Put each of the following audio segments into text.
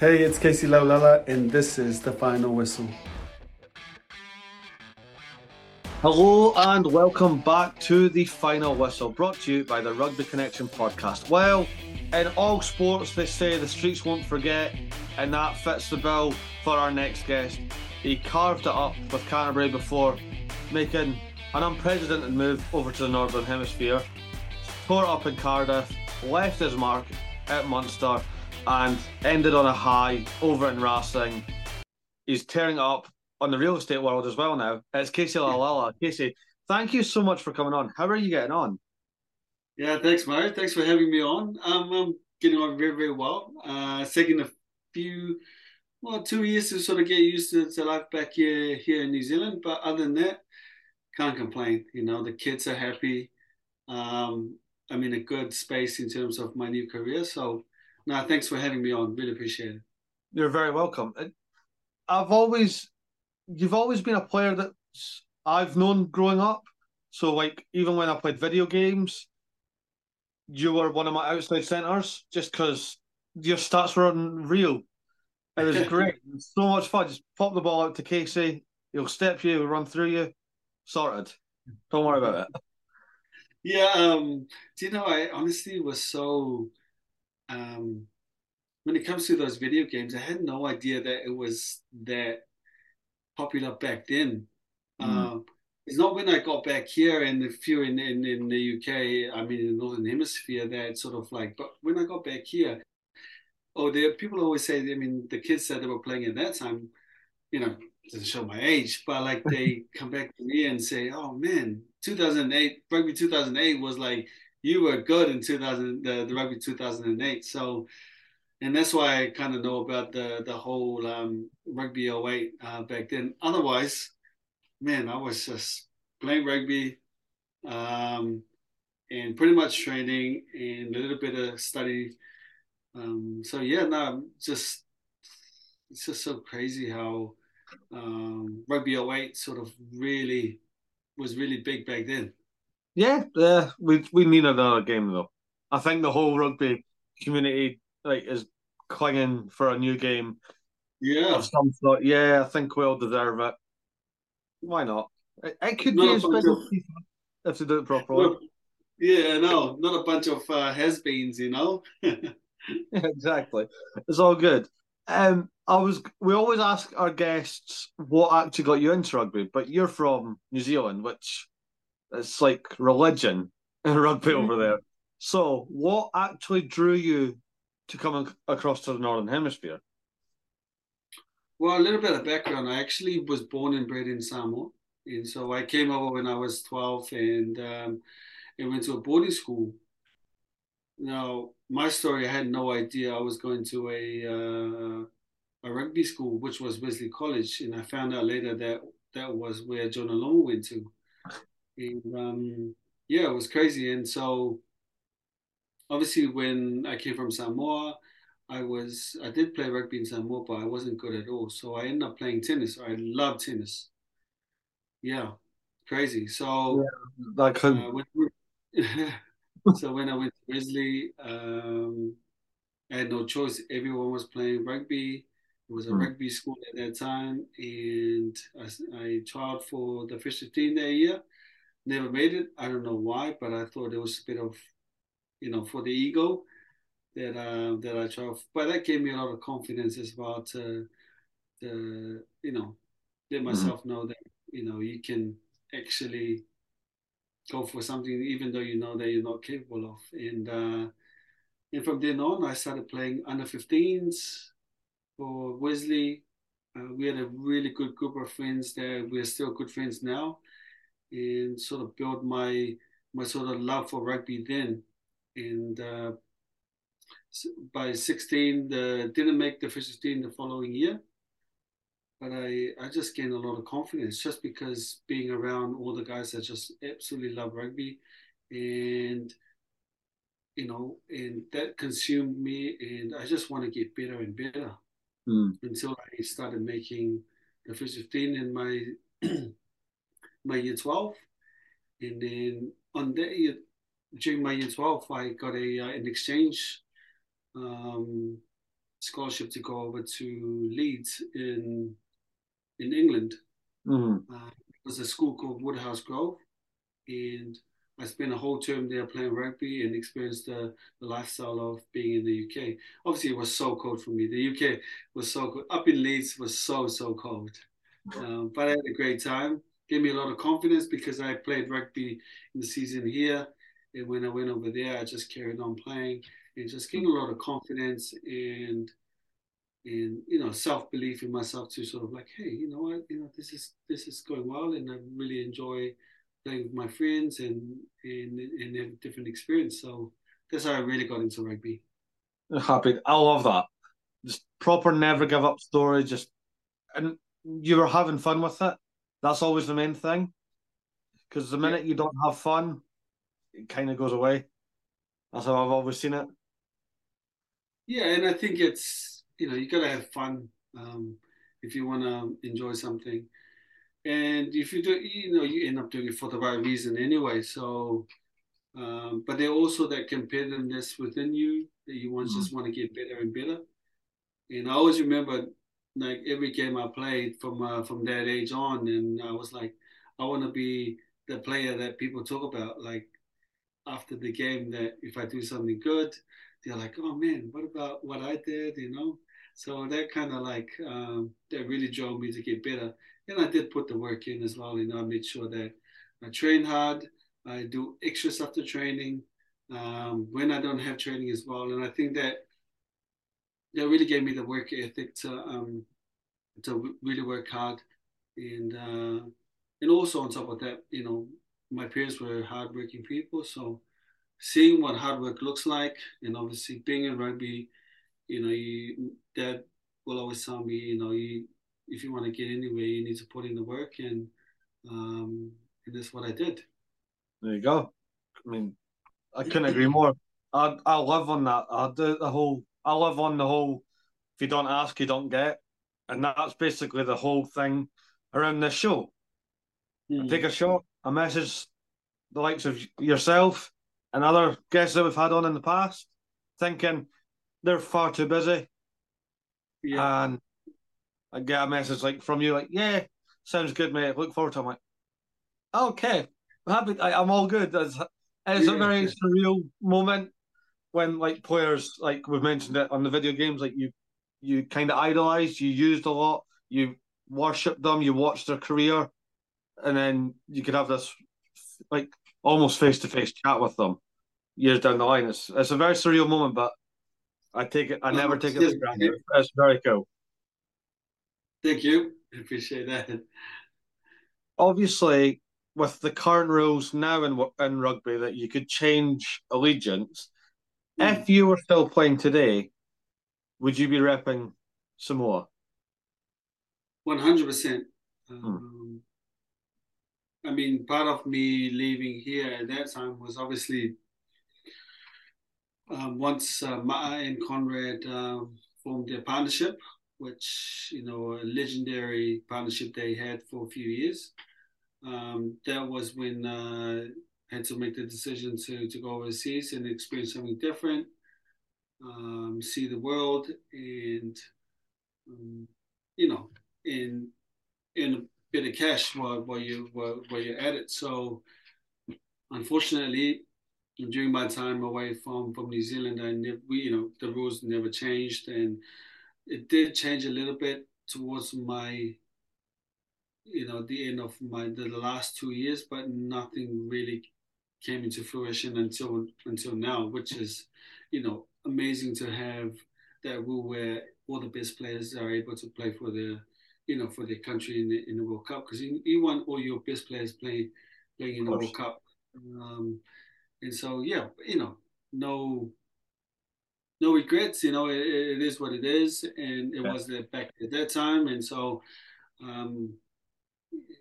Hey, it's Casey Laulala, and this is the final whistle. Hello and welcome back to the final whistle, brought to you by the Rugby Connection podcast. Well, in all sports, they say the streets won't forget, and that fits the bill for our next guest. He carved it up with Canterbury before making an unprecedented move over to the Northern Hemisphere, tore up in Cardiff, left his mark at Munster, and ended on a high over in Racing. He's tearing up on the real estate world as well now. It's Casey Laulala. Casey, thank you so much for coming on. How are you getting on? Yeah, thanks, Mo. Thanks for having me on. Um, I'm getting on very, very well. Uh, it's taken a few, well, two years to sort of get used to, to life back here here in New Zealand. But other than that, can't complain. You know, the kids are happy. Um, I'm in a good space in terms of my new career. So, no, thanks for having me on. Really appreciate it. You're very welcome. I've always, you've always been a player that I've known growing up. So, like, even when I played video games, you were one of my outside centers just because your stats were unreal. It was great. so much fun. Just pop the ball out to Casey. He'll step you, he'll run through you. Sorted. Don't worry about it. Yeah, um, do you know, I honestly was so um when it comes to those video games, I had no idea that it was that popular back then. Mm. Um, it's not when I got back here and a few in, in, in the UK, I mean, in the Northern Hemisphere, that sort of like, but when I got back here, oh, there people always say, I mean, the kids that they were playing at that time, you know, doesn't show my age, but like they come back to me and say, oh man, 2008, rugby 2008 was like, you were good in 2000, the, the rugby 2008. So, and that's why I kind of know about the the whole um, rugby 08 uh, back then. Otherwise, man, I was just playing rugby um, and pretty much training and a little bit of study. Um, so yeah, no, just it's just so crazy how um, rugby 08 sort of really was really big back then. Yeah, yeah, we we need another game though. I think the whole rugby community like is clinging for a new game. Yeah, of some sort. Yeah, I think we'll deserve it. Why not? It, it could not be as big of, if they do it properly. Well, yeah, no, not a bunch of uh, has-beens, you know. yeah, exactly. It's all good. Um, I was. We always ask our guests what actually got you into rugby, but you're from New Zealand, which it's like religion in rugby mm-hmm. over there. So, what actually drew you to come across to the Northern Hemisphere? Well, a little bit of background. I actually was born and bred in Samoa. And so I came over when I was 12 and um, I went to a boarding school. Now, my story, I had no idea I was going to a, uh, a rugby school, which was Wesley College. And I found out later that that was where Jonah Lomu went to. And um, yeah, it was crazy. And so obviously when I came from Samoa, I was I did play rugby in Samoa, but I wasn't good at all. So I ended up playing tennis. I love tennis. Yeah, crazy. So yeah. Uh, when, so when I went to Wesley, um, I had no choice. Everyone was playing rugby. It was a mm. rugby school at that time, and I, I tried for the first 15 that year. Never made it. I don't know why, but I thought it was a bit of you know, for the ego that uh, that I try. But that gave me a lot of confidence as well to, to you know, let mm-hmm. myself mm-hmm. know that you know you can actually go for something even though you know that you're not capable of. And uh, and from then on, I started playing under 15s for Wesley. Uh, we had a really good group of friends there. We're still good friends now, and sort of built my my sort of love for rugby then and uh, by 16, the, didn't make the first 16 the following year. But I, I just gained a lot of confidence just because being around all the guys that just absolutely love rugby and you know, and that consumed me, and I just want to get better and better mm. until I started making the first 15 in my my year 12, and then on that year during my year 12, I got a uh, an exchange um, scholarship to go over to Leeds in in England. Mm. Uh, it was a school called Woodhouse Grove, and I spent a whole term there playing rugby and experienced the, the lifestyle of being in the UK. Obviously, it was so cold for me. The UK was so cold. Up in Leeds was so so cold, um, but I had a great time. Gave me a lot of confidence because I played rugby in the season here, and when I went over there, I just carried on playing and just gained a lot of confidence and and you know self belief in myself to sort of like, hey, you know what, you know this is this is going well, and I really enjoy playing with my friends and and and have a different experience. So that's how I really got into rugby. Happy, I love that. Just proper never give up story. Just and you were having fun with it. That's always the main thing. Because the minute you don't have fun, it kind of goes away. That's how I've always seen it. Yeah, and I think it's you know you gotta have fun um, if you want to enjoy something, and if you do, you know, you end up doing it for the right reason anyway. So, um, but there also that competitiveness within you that you want just want to get better and better. And I always remember like every game I played from uh, from that age on, and I was like, I want to be the player that people talk about. Like after the game, that if I do something good, they're like, oh man, what about what I did? You know. So that kind of like um, that really drove me to get better, and I did put the work in as well. You know, I made sure that I train hard. I do extra stuff to training um, when I don't have training as well, and I think that that really gave me the work ethic to um, to really work hard, and uh, and also on top of that, you know, my parents were hardworking people, so seeing what hard work looks like, and obviously being in rugby, you know, you, dad will always tell me, you know, you if you want to get anywhere, you need to put in the work, and um, and that's what I did. There you go. I mean, I couldn't agree more. I I live on that. I do the whole. I live on the whole. If you don't ask, you don't get, and that's basically the whole thing around this show. Mm. I take a shot, a message, the likes of yourself and other guests that we've had on in the past, thinking they're far too busy, Yeah, and I get a message like from you, like, "Yeah, sounds good, mate. Look forward to." it. I'm like, "Okay, I'm happy. I, I'm all good." It's, it's a Yeah. very surreal moment when like players, like we've mentioned it on the video games, like you, you kind of idolized, you used a lot, you worshipped them, you watched their career, and then you could have this like almost face to face chat with them years down the line. It's it's a very surreal moment, but I take it. I never take it for granted. It's very cool. thank you. I appreciate that. Obviously, with the current rules now in in rugby, that you could change allegiance. If you were still playing today, would you be repping Samoa? One hundred percent. Um, I mean, part of me leaving here at that time was obviously um, once uh, Ma'a and Conrad um, formed their partnership, which you know a legendary partnership they had for a few years. Um, that was when uh, had to make the decision to to go overseas and experience something different, um, see the world, and um, you know, and and a bit of cash while while you while, while you're at it. So, unfortunately, during my time away from from New Zealand, I never, we, you know, the rules never changed, and it did change a little bit towards my, you know, the end of my the last two years, but nothing really came into fruition until until now, which is, you know, amazing to have that rule where all the best players are able to play for their, you know, for their country in the in the World Cup because you, you want all your best players playing playing in the World Cup. Um, and so yeah, you know, no no regrets. You know, it, it is what it is, and it Yeah. was that back at that time. And so, um,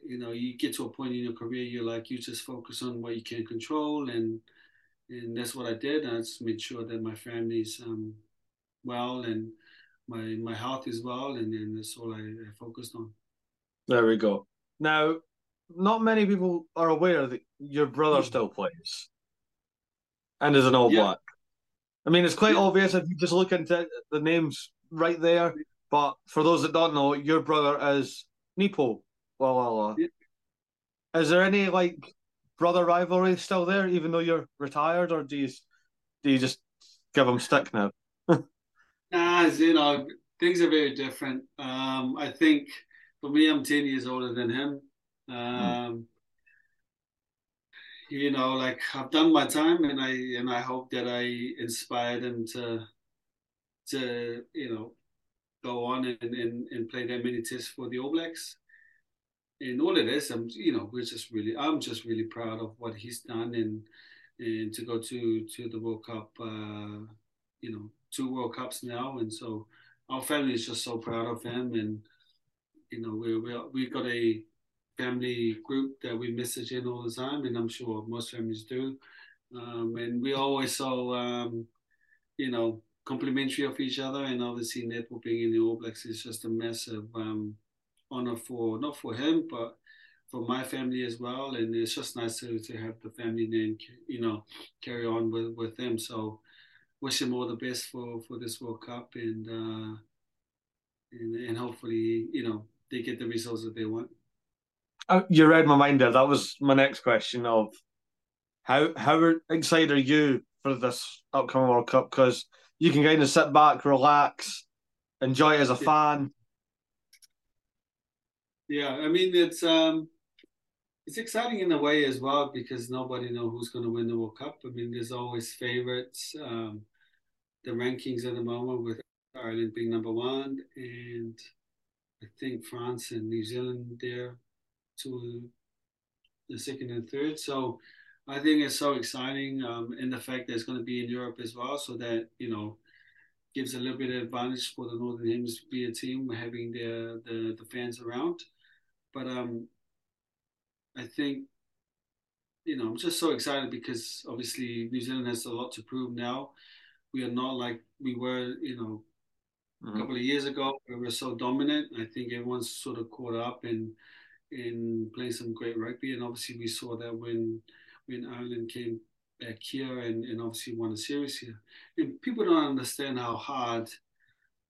you know, you get to a point in your career, you're like, you just focus on what you can control, and and that's what I did. I just made sure that my family's um, well and my my health is well, and then that's all I, I focused on. There we go. Now, not many people are aware that your brother still plays and is an All Yeah. Black. I mean, it's quite Yeah. obvious if you just look into the names right there. But for those that don't know, your brother is Nepo. Well. Is there any like brother rivalry still there, even though you're retired, or do you do you just give him stick now? Nah, you know, things are very different. Um, I think for me, I'm 10 years older than him. Um, you know, like I've done my time and I and I hope that I inspired him to to, you know, go on and, and, and play that many tests for the All Blacks. And all it is, I'm you know, we're just really I'm just really proud of what he's done and and to go to to the World Cup uh, you know, two World Cups now and so our family is just so proud of him and you know, we we we got a family group that we message in all the time, and I'm sure most families do. Um, and we always so, um, you know, complimentary of each other. And obviously, Nepo being in the All Blacks is just a massive um, honor for not for him, but for my family as well. And it's just nice to, to have the family name, you know, carry on with, with them. So wish him all the best for, for this World Cup and, uh, and and hopefully, you know, they get the results that they want. Uh, You read my mind there. That was my next question of how how excited are you for this upcoming World Cup? Because you can kind of sit back, relax, enjoy it as a fan. Yeah, I mean it's um it's exciting in a way as well because nobody know who's going to win the World Cup. I mean, there's always favorites. Um, the rankings at the moment with Ireland being number one, and I think France and New Zealand there to the second and third. So I think it's so exciting, um, and the fact that it's going to be in Europe as well, so that you know gives a little bit of advantage for the Northern Hemisphere team having the the, the fans around. But um, I think you know I'm just so excited because obviously New Zealand has a lot to prove now. We are not like we were, you know, a couple of years ago we were so dominant. I think everyone's sort of caught up in in playing some great rugby, and obviously we saw that when when Ireland came back here and, and obviously won a series here. And people don't understand how hard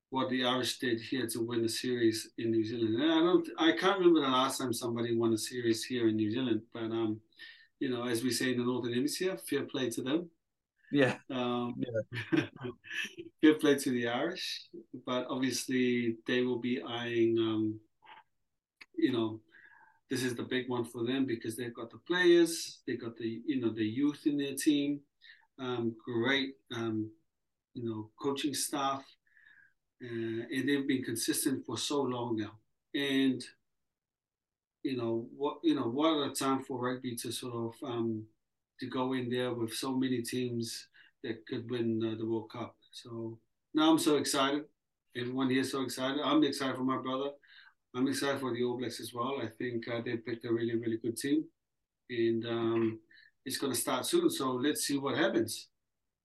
what the Irish did here to win a series in New Zealand. And I don't, I can't remember the last time somebody won a series here in New Zealand. But um, you know, as we say in the Northern Hemisphere, fair play to them. Yeah. Um, fair play to the Irish, but obviously they will be eyeing, um, you know, this is the big one for them because they've got the players, they got the you know the youth in their team, um, great um, you know coaching staff, uh, and they've been consistent for so long now. And you know what you know what a time for rugby to sort of um, to go in there with so many teams that could win uh, the World Cup. So now I'm so excited. Everyone here is so excited. I'm excited for my brother. I'm excited for the All Blacks as well. I think uh, they picked a really, really good team, and um, it's going to start soon. So let's see what happens.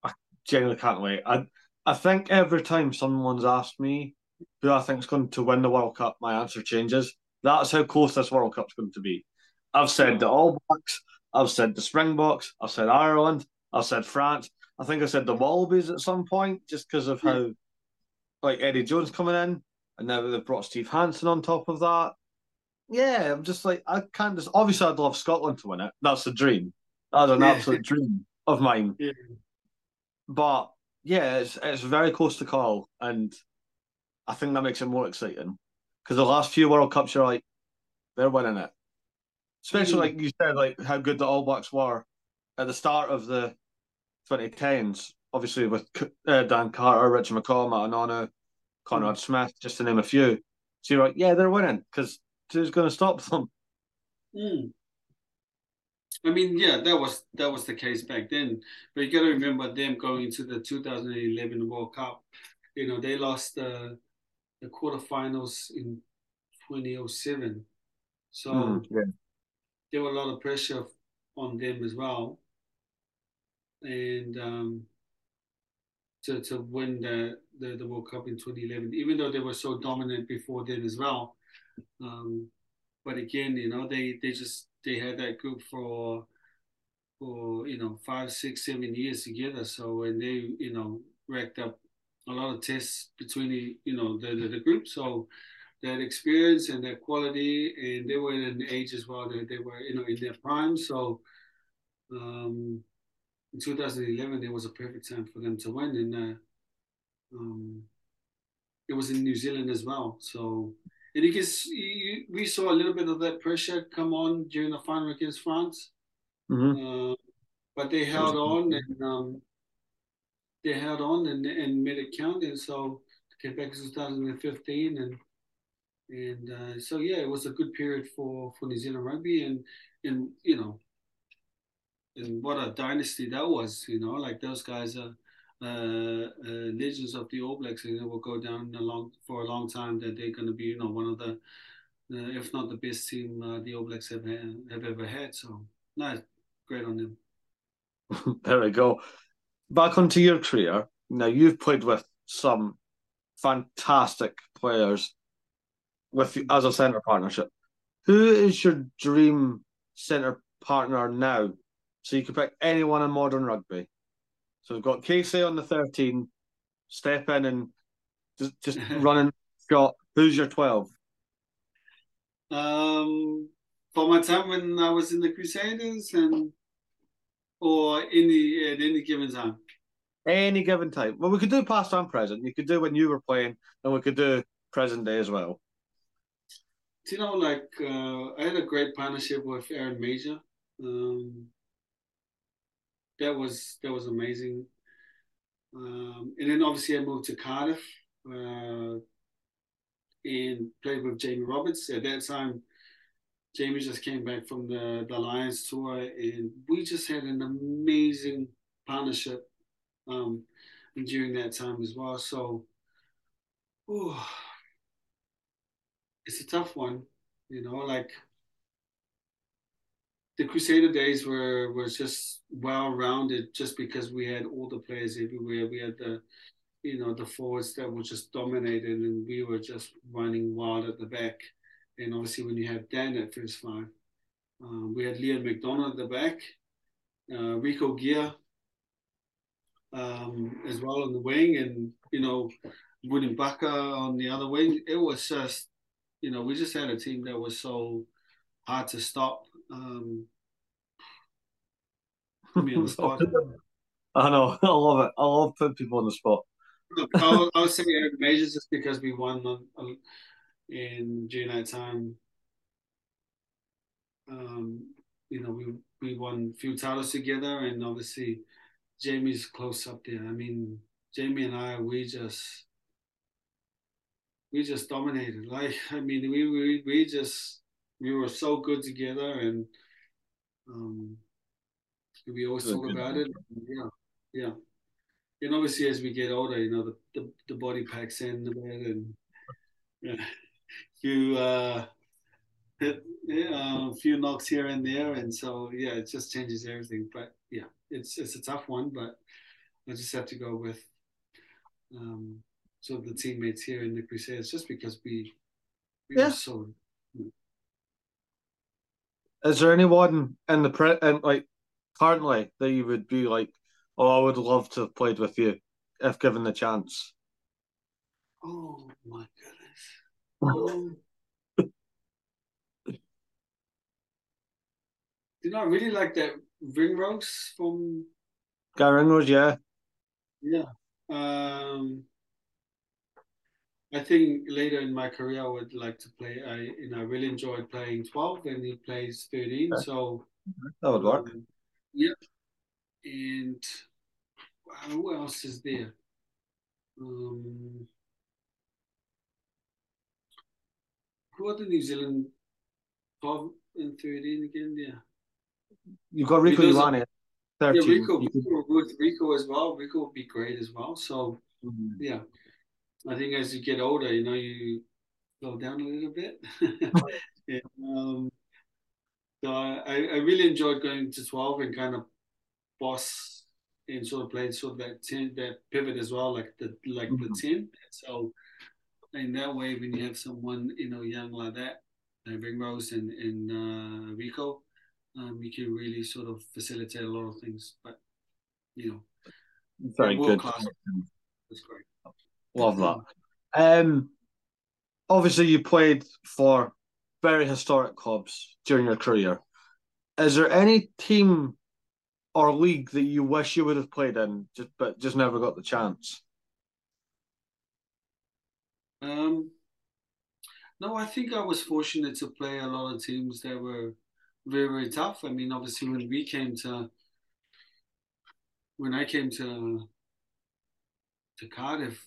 I Genuinely can't wait. I I think every time someone's asked me who I think is going to win the World Cup, my answer changes. That's how close this World Cup's going to be. I've said the All Blacks, I've said the Springboks, I've said Ireland, I've said France. I think I said the Wallabies at some point just because of how, like Eddie Jones coming in, and now they've brought Steve Hansen on top of that. Yeah, I'm just like I can't just. Obviously, I'd love Scotland to win it. That's the dream. That's an absolute dream of mine. Yeah. But yeah, it's it's very close to call, and I think that makes it more exciting because the last few World Cups, you're like, they're winning it. Especially Mm. like you said, like how good the All Blacks were at the start of the 2010s. Obviously, with uh, Dan Carter, Richard McCaw, Ma'a Nonu, Conrad Smith, just to name a few. So you're like, yeah, they're winning because who's going to stop them? Mm. I mean, yeah, that was that was the case back then. But you got to remember them going into the 2011 World Cup. You know, they lost the the quarterfinals in 2007. So Mm, yeah. there were a lot of pressure on them as well, and um, to to win the, the the World Cup in 2011, even though they were so dominant before then as well. Um, but again, you know, they they just they had that group for for you know five, six, seven years together. So and they you know racked up a lot of tests between the you know the the, the group. So that experience and that quality, and they were in an age as well that they were you know in their prime. So um, in 2011, it was a perfect time for them to win, and uh, um, it was in New Zealand as well. So and you can see, we saw a little bit of that pressure come on during the final against France, mm-hmm. uh, but they held on and um, they held on and, and made it count. And so came back in 2015 and and uh, so yeah, it was a good period for for New Zealand rugby and and you know and what a dynasty that was. You know, like those guys are. Uh, uh, legends of the Blacks, and it will go down a long for a long time that they're going to be, you know, one of the, uh, if not the best team uh, the Blacks have have ever had. So, nice, great on them. there we go. Back onto your career. Now you've played with some fantastic players with as a centre partnership. Who is your dream centre partner now? So you can pick anyone in modern rugby. So we've got Casey on the 13, step in and just, just running Scott, Who's your 12? Um, for my time when I was in the Crusaders and or any at any given time. Any given time. Well, we could do past and present. You could do when you were playing, and we could do present day as well. Do you know, like uh, I had a great partnership with Aaron Mauger. Um, that was that was amazing. Um, and then obviously I moved to Cardiff uh, and played with Jamie Roberts. At that time, Jamie just came back from the, the Lions tour, and we just had an amazing partnership um, during that time as well. So, it's a tough one, you know, like the Crusader days were was just well rounded just because we had all the players everywhere. We had the you know the forwards that were just dominated and we were just running wild at the back. And obviously when you have Dan at first five, um, we had Leon MacDonald at the back, uh, Rico Gear um, as well on the wing, and you know William Bucker on the other wing. It was just you know we just had a team that was so hard to stop um, me on the spot. I know. I love it. I love putting people on the spot. I, I was saying Eric Majors just because we won on, in that time. Um, you know, we we won a few titles together, and obviously Jamie's close up there. I mean, Jamie and I, we just we just dominated. Like, I mean, we we we just we were so good together, and um, we always talk about it. Yeah, yeah. And obviously, as we get older, you know, the the, the body packs in a bit, and yeah, few uh, hit, yeah, a few knocks here and there, and so yeah, it just changes everything. But yeah, it's it's a tough one, but I just have to go with um, sort of the teammates here in the Crusaders, just because we we yeah. were so is there anyone in the pre and like currently that you would be like, oh, I would love to have played with you if given the chance? Oh my goodness. Um, you know, I really like that Ringrose from Garry Ringrose, yeah. Yeah. Um I think later in my career I would like to play. I you know I really enjoyed playing twelve, and he plays thirteen. Okay. So that would work. Um, yeah, and who else is there? Um, who are the New Zealand twelve and thirteen again? Yeah, you've got Rieko Ioane. Yeah, Rico, Rico Rico as well. Rico would be great as well. So mm-hmm. yeah. I think as you get older, you know, you slow down a little bit. yeah, um, so I, I really enjoyed going to 12 and kind of boss and sort of playing sort of that 10, that pivot as well, like the like mm-hmm. the 10. So in that way, when you have someone, you know, young like that, like Ringrose and, and uh, Rico, um, you can really sort of facilitate a lot of things. But, you know, very good. Class. was great. Love that. Um, obviously, you played for very historic clubs during your career. Is there any team or league that you wish you would have played in, just but just never got the chance? Um, no, I think I was fortunate to play a lot of teams that were very, very tough. I mean, obviously, when we came to, when I came to, to Cardiff,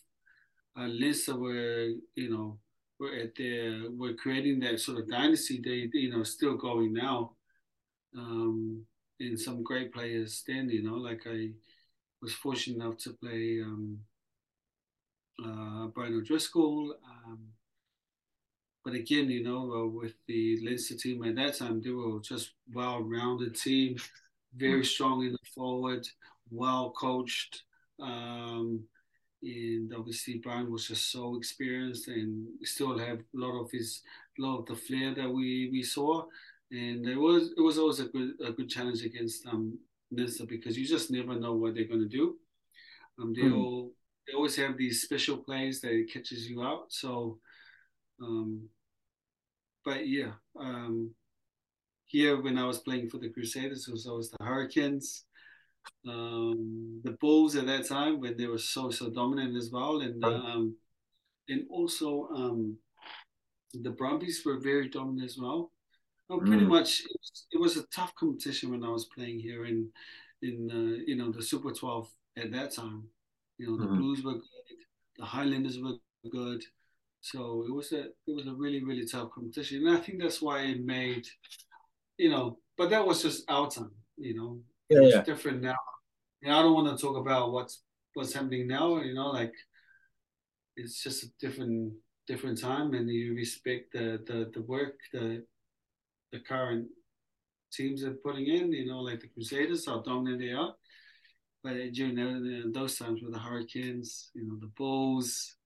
Leinster were, you know, we're at the we're creating that sort of dynasty. They, you know, still going now. Um, and some great players then, you know, like I was fortunate enough to play um, uh, Brian O'Driscoll. Um, but again, you know, uh, with the Leinster team at that time, they were just well-rounded team, very strong in the forward, well coached. Um, and obviously Brian was just so experienced and still have a lot of his a lot of the flair that we we saw. And it was it was always a good a good challenge against um Leinster because you just never know what they're going to do. Um they mm. all they always have these special plays that catches you out. So um but yeah um here when I was playing for the Crusaders it was always the Hurricanes um, the Bulls at that time when they were so so dominant as well, and um, and also um, the Brumbies were very dominant as well. well pretty mm. much, it was, it was, a tough competition when I was playing here in in uh, you know the Super Twelve at that time. You know the mm. Blues were good, the Highlanders were good, so it was a it was a really really tough competition, and I think that's why it made you know. But that was just our time, you know yeah, it's yeah. different now. You know, I don't want to talk about what's what's happening now. You know, like it's just a different different time, and you respect the the, the work the the current teams are putting in. You know, like the Crusaders, how dominant they are. But during those times with the Hurricanes, you know, the Bulls,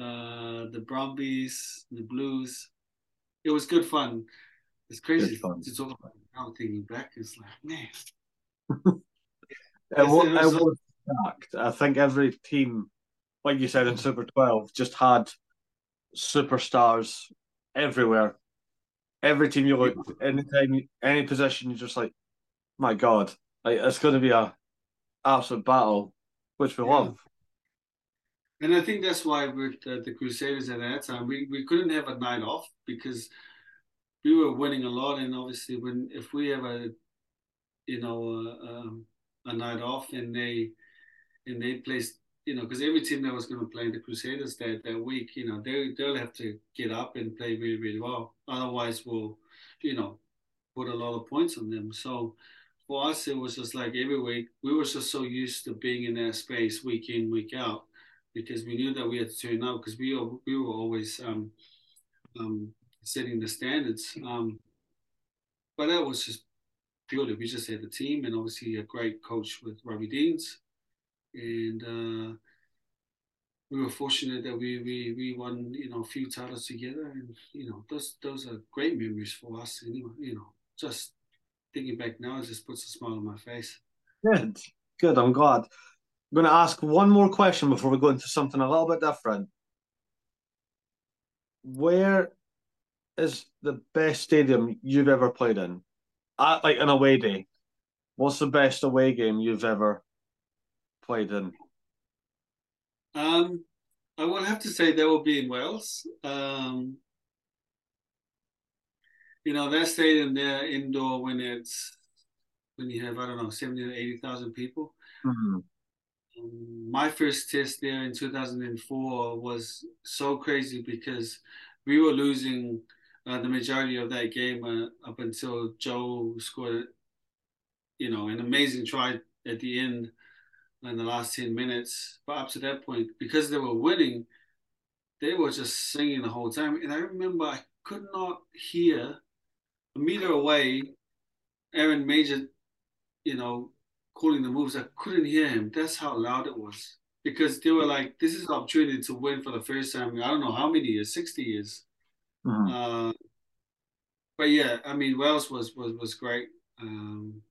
uh, the Brumbies, the Blues, it was good fun. It's crazy fun. to talk about now thinking back. It's like, man, it, was, it was stacked. I think every team, like you said in Super 12, just had superstars everywhere. Every team you look, anytime, any position, you're just like, my God, like, it's going to be a absolute battle, which we yeah. love. And I think that's why with the, the Crusaders at that time, we, we couldn't have a night off because we were winning a lot. And obviously, when if we have a you know, uh, um, a night off, and they and they placed, you know, because every team that was going to play the Crusaders that that week, you know, they they'll have to get up and play really really well. Otherwise, we'll, you know, put a lot of points on them. So for us, it was just like every week we were just so used to being in that space week in week out because we knew that we had to turn up because we we were always um, um, setting the standards. Um, but that was just purely we just had the team and obviously a great coach with Robbie Deans, and uh, we were fortunate that we we we won you know a few titles together, and you know those those are great memories for us. Anyway, you know, just thinking back now, it just puts a smile on my face. Good, good. I'm glad. I'm going to ask one more question before we go into something a little bit different. Where is the best stadium you've ever played in? At like an away day, what's the best away game you've ever played in? Um, I will have to say that will be in Wales. Um, you know, that stadium there indoor when it's when you have I don't know seventy to eighty thousand people. Mm-hmm. Um, my first test there in two thousand and four was so crazy because we were losing uh, the majority of that game uh, up until Joe scored, you know, an amazing try at the end in the last 10 minutes. But up to that point, because they were winning, they were just singing the whole time. And I remember I could not hear a meter away Aaron Mauger, you know, calling the moves. I couldn't hear him. That's how loud it was. Because they were like, this is an opportunity to win for the first time. I don't know how many years, 60 years. Mm-hmm. Uh, but yeah, I mean, Wales was was was great. Um,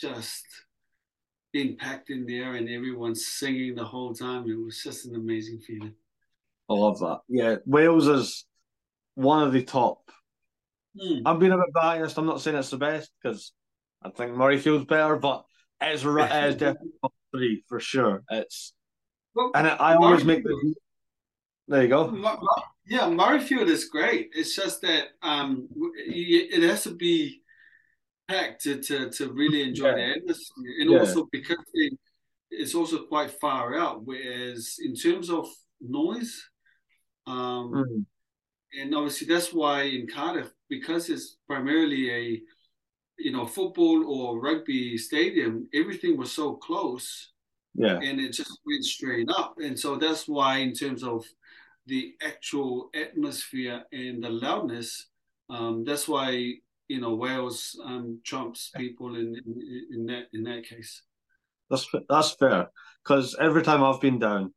just being packed in there and everyone singing the whole time. It was just an amazing feeling. I love that. Yeah, Wales is one of the top. Mm. I'm being a bit biased. I'm not saying it's the best because I think Murrayfield's better, but it's, ri- it is definitely top three for sure. It's Well, and I, I always make the. There you go. Yeah, Murrayfield is great. It's just that um, it has to be packed to, to, to really enjoy Yeah. the atmosphere, and Yeah. also because it, it's also quite far out. Whereas in terms of noise, um, Mm. and obviously that's why in Cardiff, because it's primarily a you know football or rugby stadium, everything was so close Yeah, and it just went straight up. And so that's why, in terms of the actual atmosphere and the loudness, um, that's why you know Wales um, trumps people in, in in that in that case. that's that's fair. Because every time I've been down,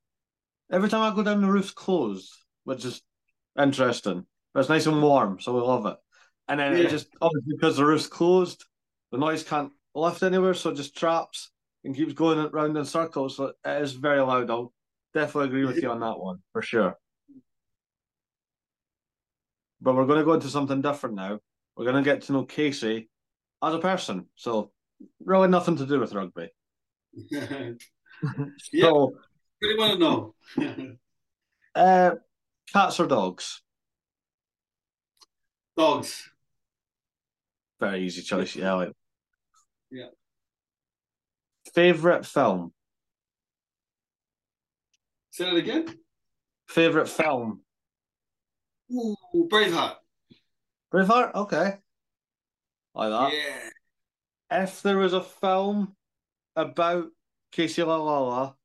every time I go down, the roof's closed, which is interesting. But it's nice and warm, so we love it. And then Yeah. it just obviously because the roof's closed, the noise can't lift anywhere, so it just traps and keeps going round in circles. So it is very loud. I'll definitely agree with you on that one for sure. But we're going to go into something different now. We're going to get to know Casey as a person. So really nothing to do with rugby. yeah, So really want to know. uh, cats or dogs? Dogs. Very easy choice. Yeah. Like. Yeah. Favorite film? Say that again. Favorite film? Ooh, Braveheart. Braveheart. Okay. Like that. Yeah. If there was a film about Casey Laulala,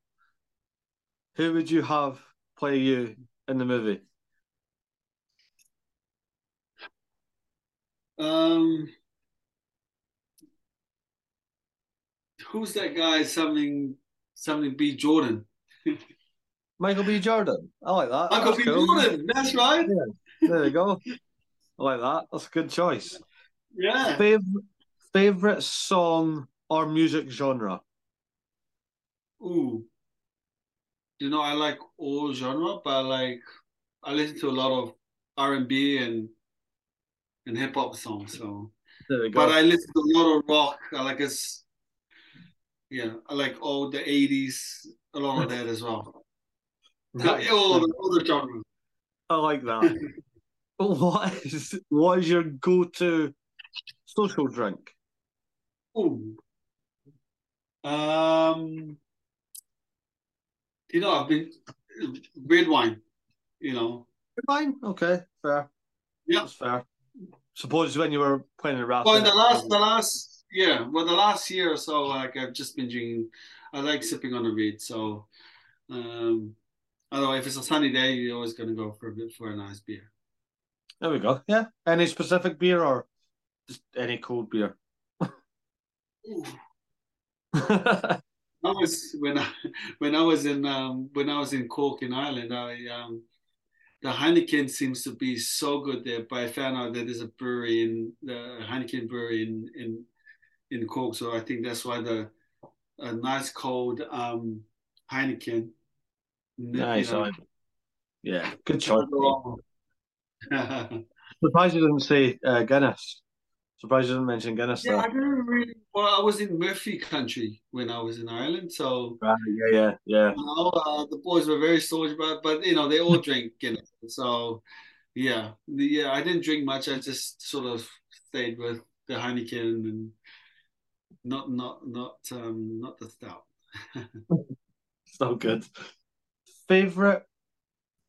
who would you have play you in the movie? Um, who's that guy? Something, something. B. Jordan. Michael B. Jordan. I like that. Michael That's B. cool. Jordan. That's right. There you go. I like that. That's a good choice. Yeah. Favorite favorite song or music genre? Ooh. You know, I like all genre, but I like I listen to a lot of R and B and and hip hop songs. So, There you go. but I listen to a lot of rock. I like us. Yeah, I like all the '80s, a lot of that as well. Nice. all, the, all the genres. I like that. what is what is your go-to social drink? Ooh. Um, you know, I've been red wine. You know, red wine. Okay. Fair. Yeah. That's fair. Suppose when you were playing the rap. Well, in the last, the last, yeah, well, the last year or so, like I've just been drinking. I like sipping on the red, so um, I if it's a sunny day, you're always gonna go for a bit for a nice beer. There we go. Yeah. Any specific beer or just any cold beer? I was when I when I was in um, when I was in Cork in Ireland, I um, the Heineken seems to be so good there, but I found out that there's a brewery in the Heineken brewery in in in Cork, so I think that's why the a nice cold um, Heineken. Nice. You I know. Yeah. Good can't choice. Surprised you didn't say uh, Guinness. Surprised you didn't mention Guinness yeah, I didn't really. Well, I was in Murphy country when I was in Ireland, so Right, yeah, yeah, yeah. you know, uh, the boys were very staunch about, but you know, they all drink Guinness. So, yeah, the, yeah, I didn't drink much. I just sort of stayed with the Heineken and not, not, not, um, not the stout. So good. Favorite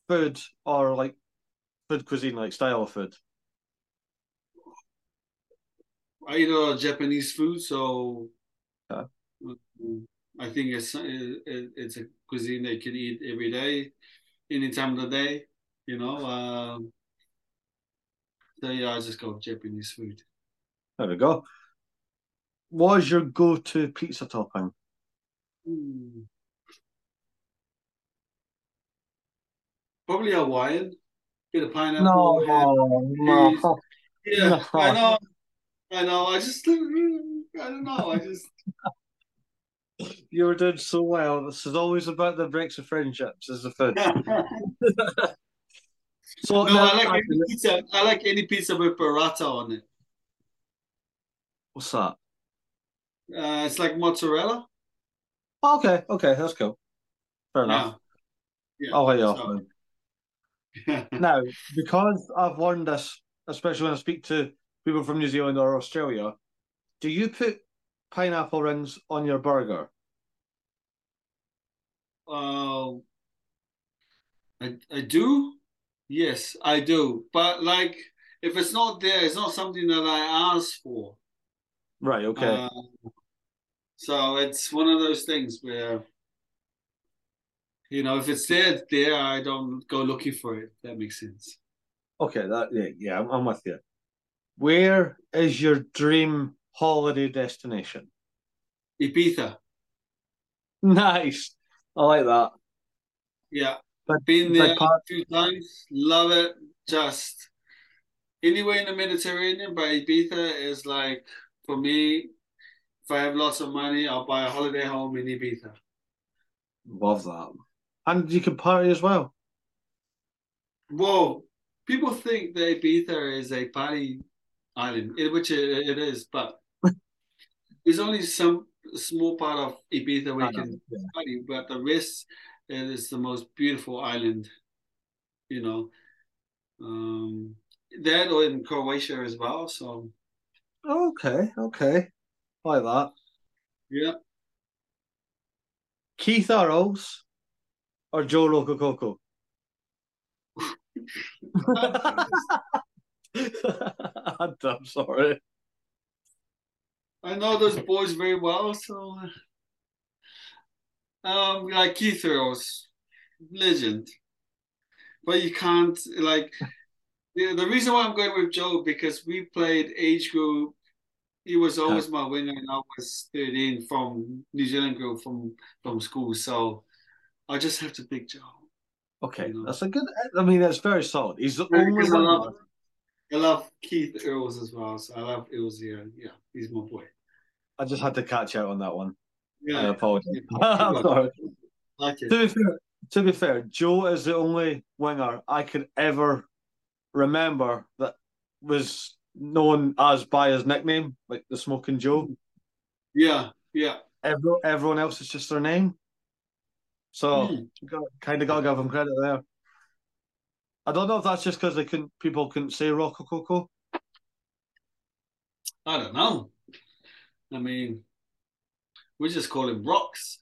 food or like food cuisine, like style of food? I eat a lot of Japanese food, so Okay. I think it's it's a cuisine that you can eat every day, any time of the day. You know, um, so yeah, I just go Japanese food. There we go. What is your go-to pizza topping? Hmm. Probably Hawaiian. Bit of pineapple. ham. no. Yeah, No. I know. I know. I just, I don't know. I just, You were doing so well. This is always about the breaks of friendships, is the food. so no, now- I like any pizza. I like any pizza with burrata on it. what's that? Uh, it's like mozzarella. Oh, okay, okay, that's cool. Fair enough. Yeah. I'll let you off. So- then. Now, because I've learned this, especially when I speak to people from New Zealand or Australia, do you put pineapple rings on your burger? Uh, I I do. Yes, I do. But like, if it's not there, it's not something that I ask for. Right, okay. Uh, so it's one of those things where, you know, if it's there, it's there. I don't go looking for it. That makes sense. okay, that yeah, yeah, I'm, I'm with you. Where is your dream holiday destination? Ibiza. Nice. I like that. Yeah, But been there a few times. Love it. Just anywhere in the Mediterranean, but Ibiza is like for me. If I have lots of money, I'll buy a holiday home in Ibiza. love that. And you can party as well. Whoa, people think that Ibiza is a party island, eh, which it, is, but there's only some small part of Ibiza where you can party, but the rest it is the most beautiful island, you know. Um, that or in Croatia as well. So Okay, okay. Like that. yeah, Keith Earls or Joe Rokocoko? I'm sorry. I know those boys very well. So um, like Keith Earls, legend, but you can't like. The, the reason why I'm going with Joe because we played age group. He was always my winner, and I was 13 from New Zealand group from from school. So I just have to pick Joe. Okay, You know. that's a good. I mean, that's very solid. He's the only Because I love, I love Keith Earls as well. So I love Earls. Yeah, yeah, he's my boy. I just had to catch out on that one. I Yeah, apologize. Yeah. I'm sorry. like. To be fair, to be fair, Joe is the only winger I could ever remember that was known as by his nickname, like the Smoking Joe. Yeah, yeah. Everyone, everyone else is just their name. So Hmm. kind of got to give him credit there. I don't know if that's just because they couldn't, people couldn't say Rokocoko. I don't know. I mean, we just call him Rocks.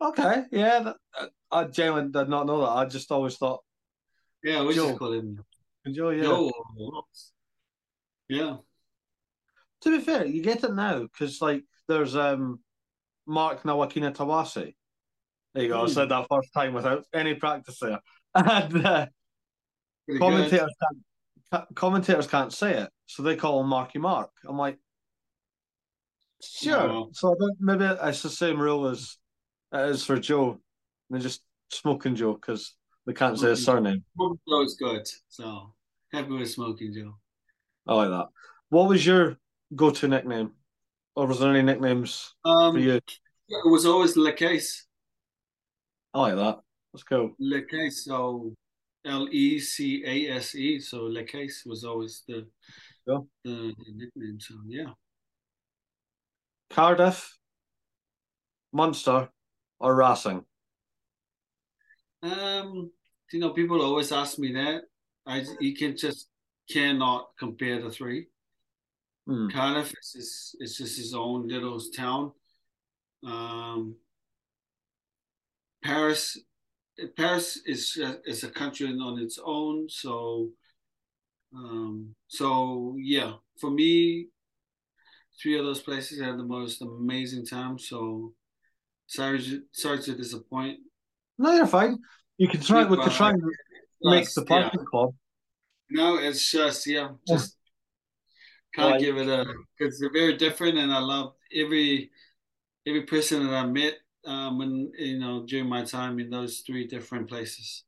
Okay, yeah, that, I genuinely did not know that. I just always thought Yeah, we Joe. just call him Joe. Yeah. Joe Rocks. Yeah. To be fair, you get it now because like there's um Mark Nawaqanitawase. There you go. I Hmm. said that first time without any practice there. And uh, commentators can't commentators can't say it, so they call him Marky Mark. I'm like, sure. No. So I don't, maybe it's the same rule as it is for Joe. They're just smoking Joe because they can't say his surname. Smoking Joe's good. So happy with Smoking Joe. I like that. What was your go-to nickname, or was there any nicknames Um, for you? it was always Le Case. I like that. That's cool. Le Case. So L E C A S E. So Le Case was always the, Yeah. the the nickname. So yeah. Cardiff, Munster, or Racing? Um, you know, people always ask me that. I you can just cannot compare the three. Hmm. Cardiff is it's just his own little town. Um, Paris, Paris is is a country on its own. So, um, so yeah, for me, three of those places had the most amazing time. So, sorry, to- sorry to disappoint. No, you're fine. You can try. We could try and make the yeah. parking club. No, it's just yeah, just can't Right. give it a because they're very different, and I love every every person that I met um when you know during my time in those three different places.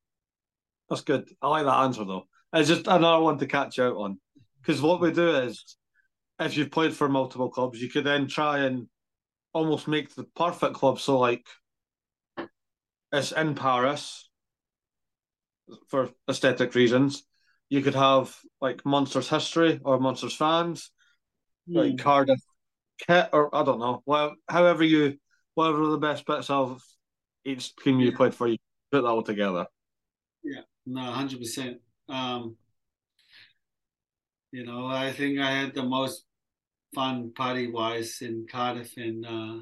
That's good. I like that answer though. It's just another one to catch out on. Because what we do is, if you've played for multiple clubs, you could then try and almost make the perfect club. So like, it's in Paris for aesthetic reasons. You could have like Munsters history or Munsters fans, like Cardiff kit, or I don't know. Well, however you, whatever the best bits of each team you Yeah. played for, you put that all together. Yeah, no, hundred percent. Um, you know, I think I had the most fun party wise in Cardiff and uh,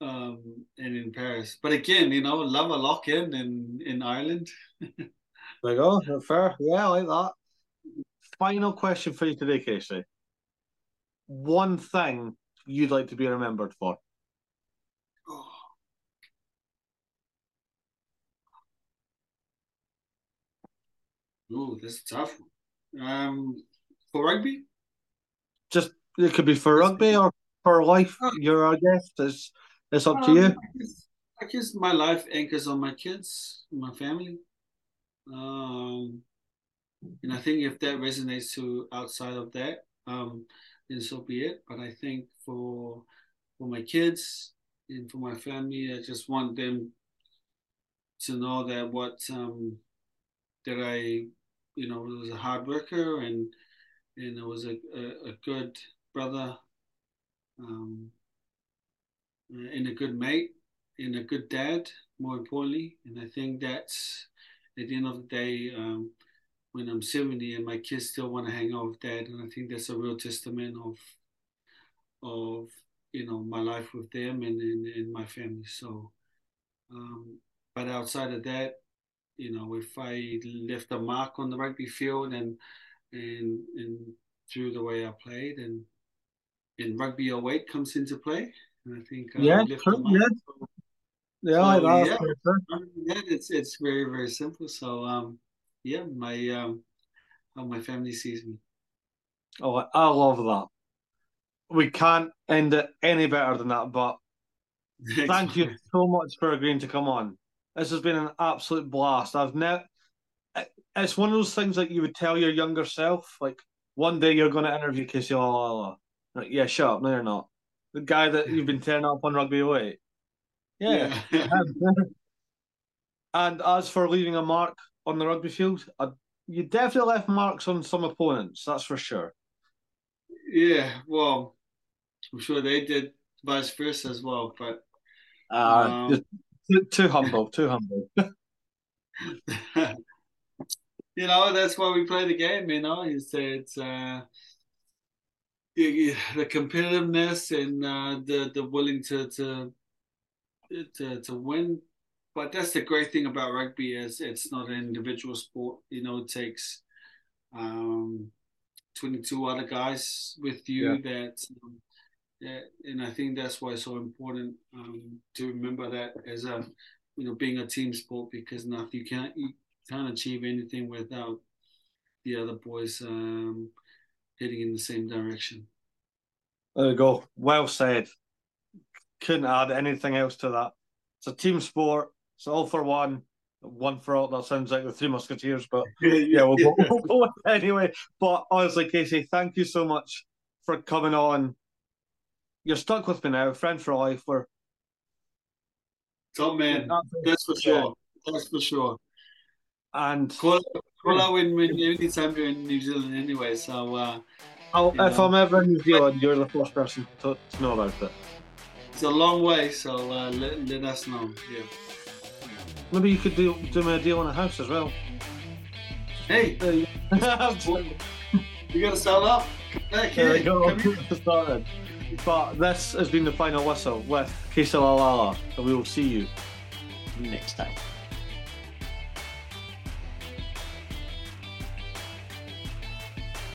um, and in Paris. But again, you know, love a lock in in in Ireland. There you go. Fair. Yeah, I like that. Final question for you today, Casey. One thing you'd like to be remembered for. Oh. This is tough. Um, for rugby, Just it could be for rugby or for life. You're our guest. It's it's up to Um, you. I guess, I guess my life anchors on my kids, my family. Um, and I think if that resonates to outside of that, um, then so be it. But I think for for my kids and for my family, I just want them to know that what um, that I, you know, was a hard worker and and I was a, a, a good brother. Um, and a good mate and a good dad, more importantly. And I think that's at the end of the day, um, when I'm 70 and my kids still want to hang out with dad, and I think that's a real testament of of you know my life with them and and, and my family. So, um, but outside of that, you know, if I left a mark on the rugby field and and and through the way I played and and rugby 08 comes into play. And I think uh, Yeah, true, yeah. Yeah, I So, yeah. Other than that, it's it's very very simple. So um, yeah, my um, how my family sees me. Oh, I love that. We can't end it any better than that. But thank you so much for agreeing to come on. This has been an absolute blast. I've never. It's one of those things that you would tell your younger self, like one day you're going to interview Casey Laulala. Like, yeah, shut up. No, you're not. The guy that you've been tearing up on Rugby 08. Yeah. yeah. and as for leaving a mark on the rugby field, I, you definitely left marks on some opponents. That's for sure. Yeah, well, I'm sure they did vice versa as well. But Uh, Um, too, too humble, too humble. you know, that's why we play the game. You know, it's it's uh, the competitiveness and uh, the the willing to to to to win. But that's the great thing about rugby is it's not an individual sport. You know, it takes um, 22 other guys with you that, um, that, and I think that's why it's so important um, to remember that as a, you know, being a team sport because nothing you can't you can't achieve anything without the other boys um, heading in the same direction. There you go. Well said. Couldn't add anything else to that. It's a team sport. It's all for one, one for all. That sounds like the Three Musketeers, but yeah, we'll go, we'll go with it anyway. But honestly, Casey, thank you so much for coming on. You're stuck with me now, friend for life. We're Top man, that's for sure. That's for sure. and Call, call out when, when anytime you're in New Zealand anyway. So uh, I'll, you if know. I'm ever in New Zealand, you're the first person to, to know about it. it's a long way. So uh, let, let us know. Yeah. Maybe you could do do me a deal on a house as well. Hey, There you you gotta sell up. Come back There here. we go. Come here. Started. But this has been the final whistle with Casey Laulala, and we will see you next time.